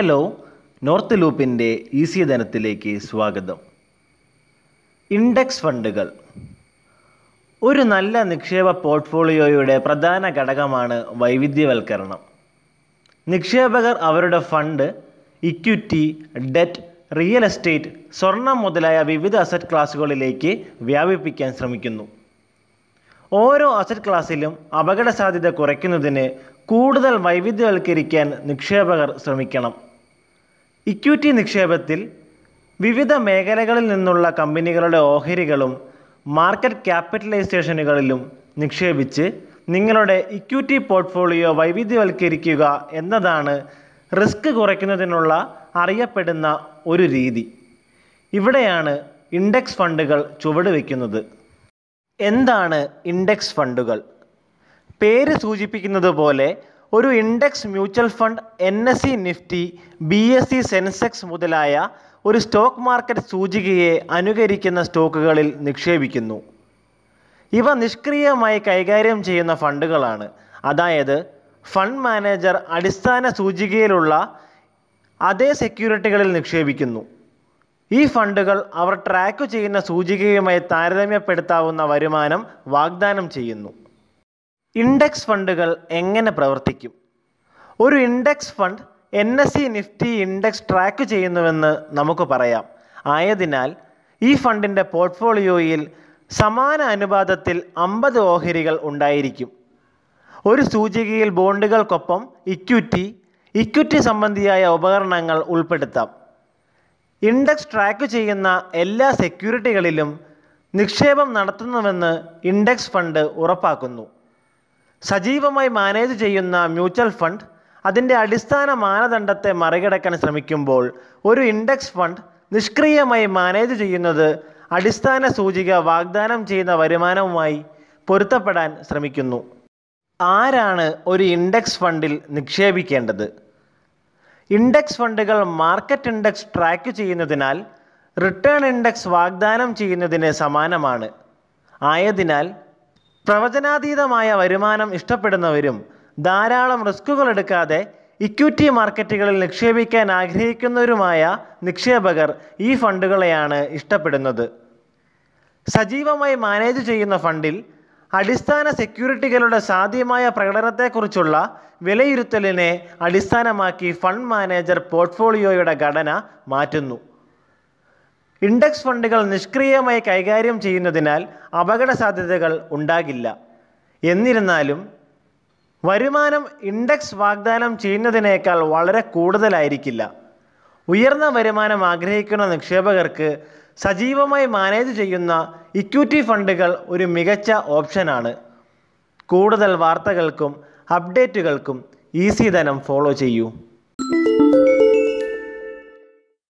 Hello north ലൂപ്പിന്റെ easy ധനത്തിലേക്ക് സ്വാഗതം. ഇൻഡെക്സ് ഫണ്ടുകൾ. ഒരു നല്ല നിക്ഷേപ പോർട്ട്ഫോളിയോയുടെ പ്രധാന ഘടകമാണ് വൈവിധ്യവൽക്കരണം. നിക്ഷേപകർ അവരുടെ fund equity debt real estate സ്വർണം മുതലായ വിവിധ അസറ്റ് ക്ലാസുകളിലേക്ക് വ്യാപിപ്പിക്കാൻ ശ്രമിക്കുന്നു. ഓരോ അസറ്റ് ക്ലാസ്സിലും അപകട സാധ്യത കുറയ്ക്കുന്നതിന് കൂടുതൽ വൈവിധ്യവൽക്കരിക്കാൻ നിക്ഷേപകർ ശ്രമിക്കണം. ഇക്വിറ്റി നിക്ഷേപത്തിൽ വിവിധ മേഖലകളിൽ നിന്നുള്ള കമ്പനികളുടെ ഓഹരികളും മാർക്കറ്റ് ക്യാപിറ്റലൈസേഷനുകളിലും നിക്ഷേപിച്ച് നിങ്ങളുടെ ഇക്വിറ്റി പോർട്ട്ഫോളിയോ വൈവിധ്യവൽക്കരിക്കുക എന്നതാണ് റിസ്ക് കുറയ്ക്കുന്നതിനുള്ള അറിയപ്പെടുന്ന ഒരു രീതി. ഇവിടെയാണ് ഇൻഡെക്സ് ഫണ്ടുകൾ ചുവടുവെക്കുന്നത് എന്താണ് ഇൻഡെക്സ് ഫണ്ടുകൾ? പേര് സൂചിപ്പിക്കുന്നത് പോലെ ഒരു index mutual fund N S C Nifty B S C Sensex മുതലായ ഒരു സ്റ്റോക്ക് മാർക്കറ്റ് സൂചികയെ അനുകരിക്കുന്ന സ്റ്റോക്കുകളിൽ നിക്ഷേപിക്കുന്നു. ഇവ നിഷ്ക്രിയമായി കൈകാര്യം ചെയ്യുന്ന ഫണ്ടുകളാണ്. അതായത് ഫണ്ട് മാനേജർ അടിസ്ഥാന സൂചികയിലുള്ള അതേ സെക്യൂരിറ്റികളിൽ നിക്ഷേപിക്കുന്നു. ഈ ഫണ്ടുകൾ അവർ ട്രാക്ക് ചെയ്യുന്ന സൂചികയുമായി താരതമ്യപ്പെടുത്താവുന്ന വരുമാനം വാഗ്ദാനം ചെയ്യുന്നു. ഇൻഡെക്സ് ഫണ്ടുകൾ എങ്ങനെ പ്രവർത്തിക്കും? ഒരു index fund N S C Nifty index track ചെയ്യുന്നുവെന്ന് നമുക്ക് പറയാം. ആയതിനാൽ ഈ ഫണ്ടിന്റെ പോർട്ട്ഫോളിയോയിൽ സമാന അനുപാതത്തിൽ അമ്പത് ഓഹരികൾ ഉണ്ടായിരിക്കും. ഒരു സൂചികയിൽ ബോണ്ടുകൾക്കൊപ്പം ഇക്വിറ്റി ഇക്വിറ്റി സംബന്ധിയായ ഉപകരണങ്ങൾ ഉൾപ്പെടുത്താം. ഇൻഡെക്സ് ട്രാക്ക് ചെയ്യുന്ന എല്ലാ സെക്യൂരിറ്റികളിലും നിക്ഷേപം നടത്തുന്നുവെന്ന് ഇൻഡെക്സ് ഫണ്ട് ഉറപ്പാക്കുന്നു. സജീവമായി മാനേജ് ചെയ്യുന്ന മ്യൂച്വൽ ഫണ്ട് അതിന്റെ അടിസ്ഥാന മാനദണ്ഡത്തെ മറികടക്കാൻ ശ്രമിക്കുമ്പോൾ ഒരു ഇൻഡെക്സ് ഫണ്ട് നിഷ്ക്രിയമായി മാനേജ് ചെയ്യുന്നത് അടിസ്ഥാന സൂചിക വാഗ്ദാനം ചെയ്യുന്ന വരുമാനവുമായി പൊരുത്തപ്പെടാൻ ശ്രമിക്കുന്നു. ആരാണ് ഒരു ഇൻഡെക്സ് ഫണ്ടിൽ നിക്ഷേപിക്കേണ്ടത്? ഇൻഡെക്സ് ഫണ്ടുകൾ മാർക്കറ്റ് ഇൻഡെക്സ് ട്രാക്ക് ചെയ്യുന്നതിനാൽ റിട്ടേൺ ഇൻഡെക്സ് വാഗ്ദാനം ചെയ്യുന്നതിന് സമാനമാണ്. ആയതിനാൽ പ്രവചനാതീതമായ വരുമാനം ഇഷ്ടപ്പെടുന്നവരും ധാരാളം റിസ്കുകൾ എടുക്കാതെ ഇക്വിറ്റി മാർക്കറ്റുകളിൽ നിക്ഷേപിക്കാൻ ആഗ്രഹിക്കുന്നവരുമായ നിക്ഷേപകർ ഈ ഫണ്ടുകളെയാണ് ഇഷ്ടപ്പെടുന്നത്. സജീവമായി മാനേജ് ചെയ്യുന്ന ഫണ്ടിൽ അടിസ്ഥാന സെക്യൂരിറ്റികളുടെ സാധ്യമായ പ്രകടനത്തെക്കുറിച്ചുള്ള വിലയിരുത്തലിനെ അടിസ്ഥാനമാക്കി ഫണ്ട് മാനേജർ പോർട്ട്ഫോളിയോയുടെ ഘടന മാറ്റുന്നു. ഇൻഡെക്സ് ഫണ്ടുകൾ നിഷ്ക്രിയമായി കൈകാര്യം ചെയ്യുന്നതിനാൽ അപകട സാധ്യതകൾ ഉണ്ടാകില്ല. എന്നിരുന്നാലും വരുമാനം ഇൻഡെക്സ് വാഗ്ദാനം ചെയ്യുന്നതിനേക്കാൾ വളരെ കൂടുതലായിരിക്കില്ല. ഉയർന്ന വരുമാനം ആഗ്രഹിക്കുന്ന നിക്ഷേപകർക്ക് സജീവമായി മാനേജ് ചെയ്യുന്ന ഇക്വിറ്റി ഫണ്ടുകൾ ഒരു മികച്ച ഓപ്ഷനാണ്. കൂടുതൽ വാർത്തകൾക്കും അപ്ഡേറ്റുകൾക്കും ഈസി ധനം ഫോളോ ചെയ്യൂ.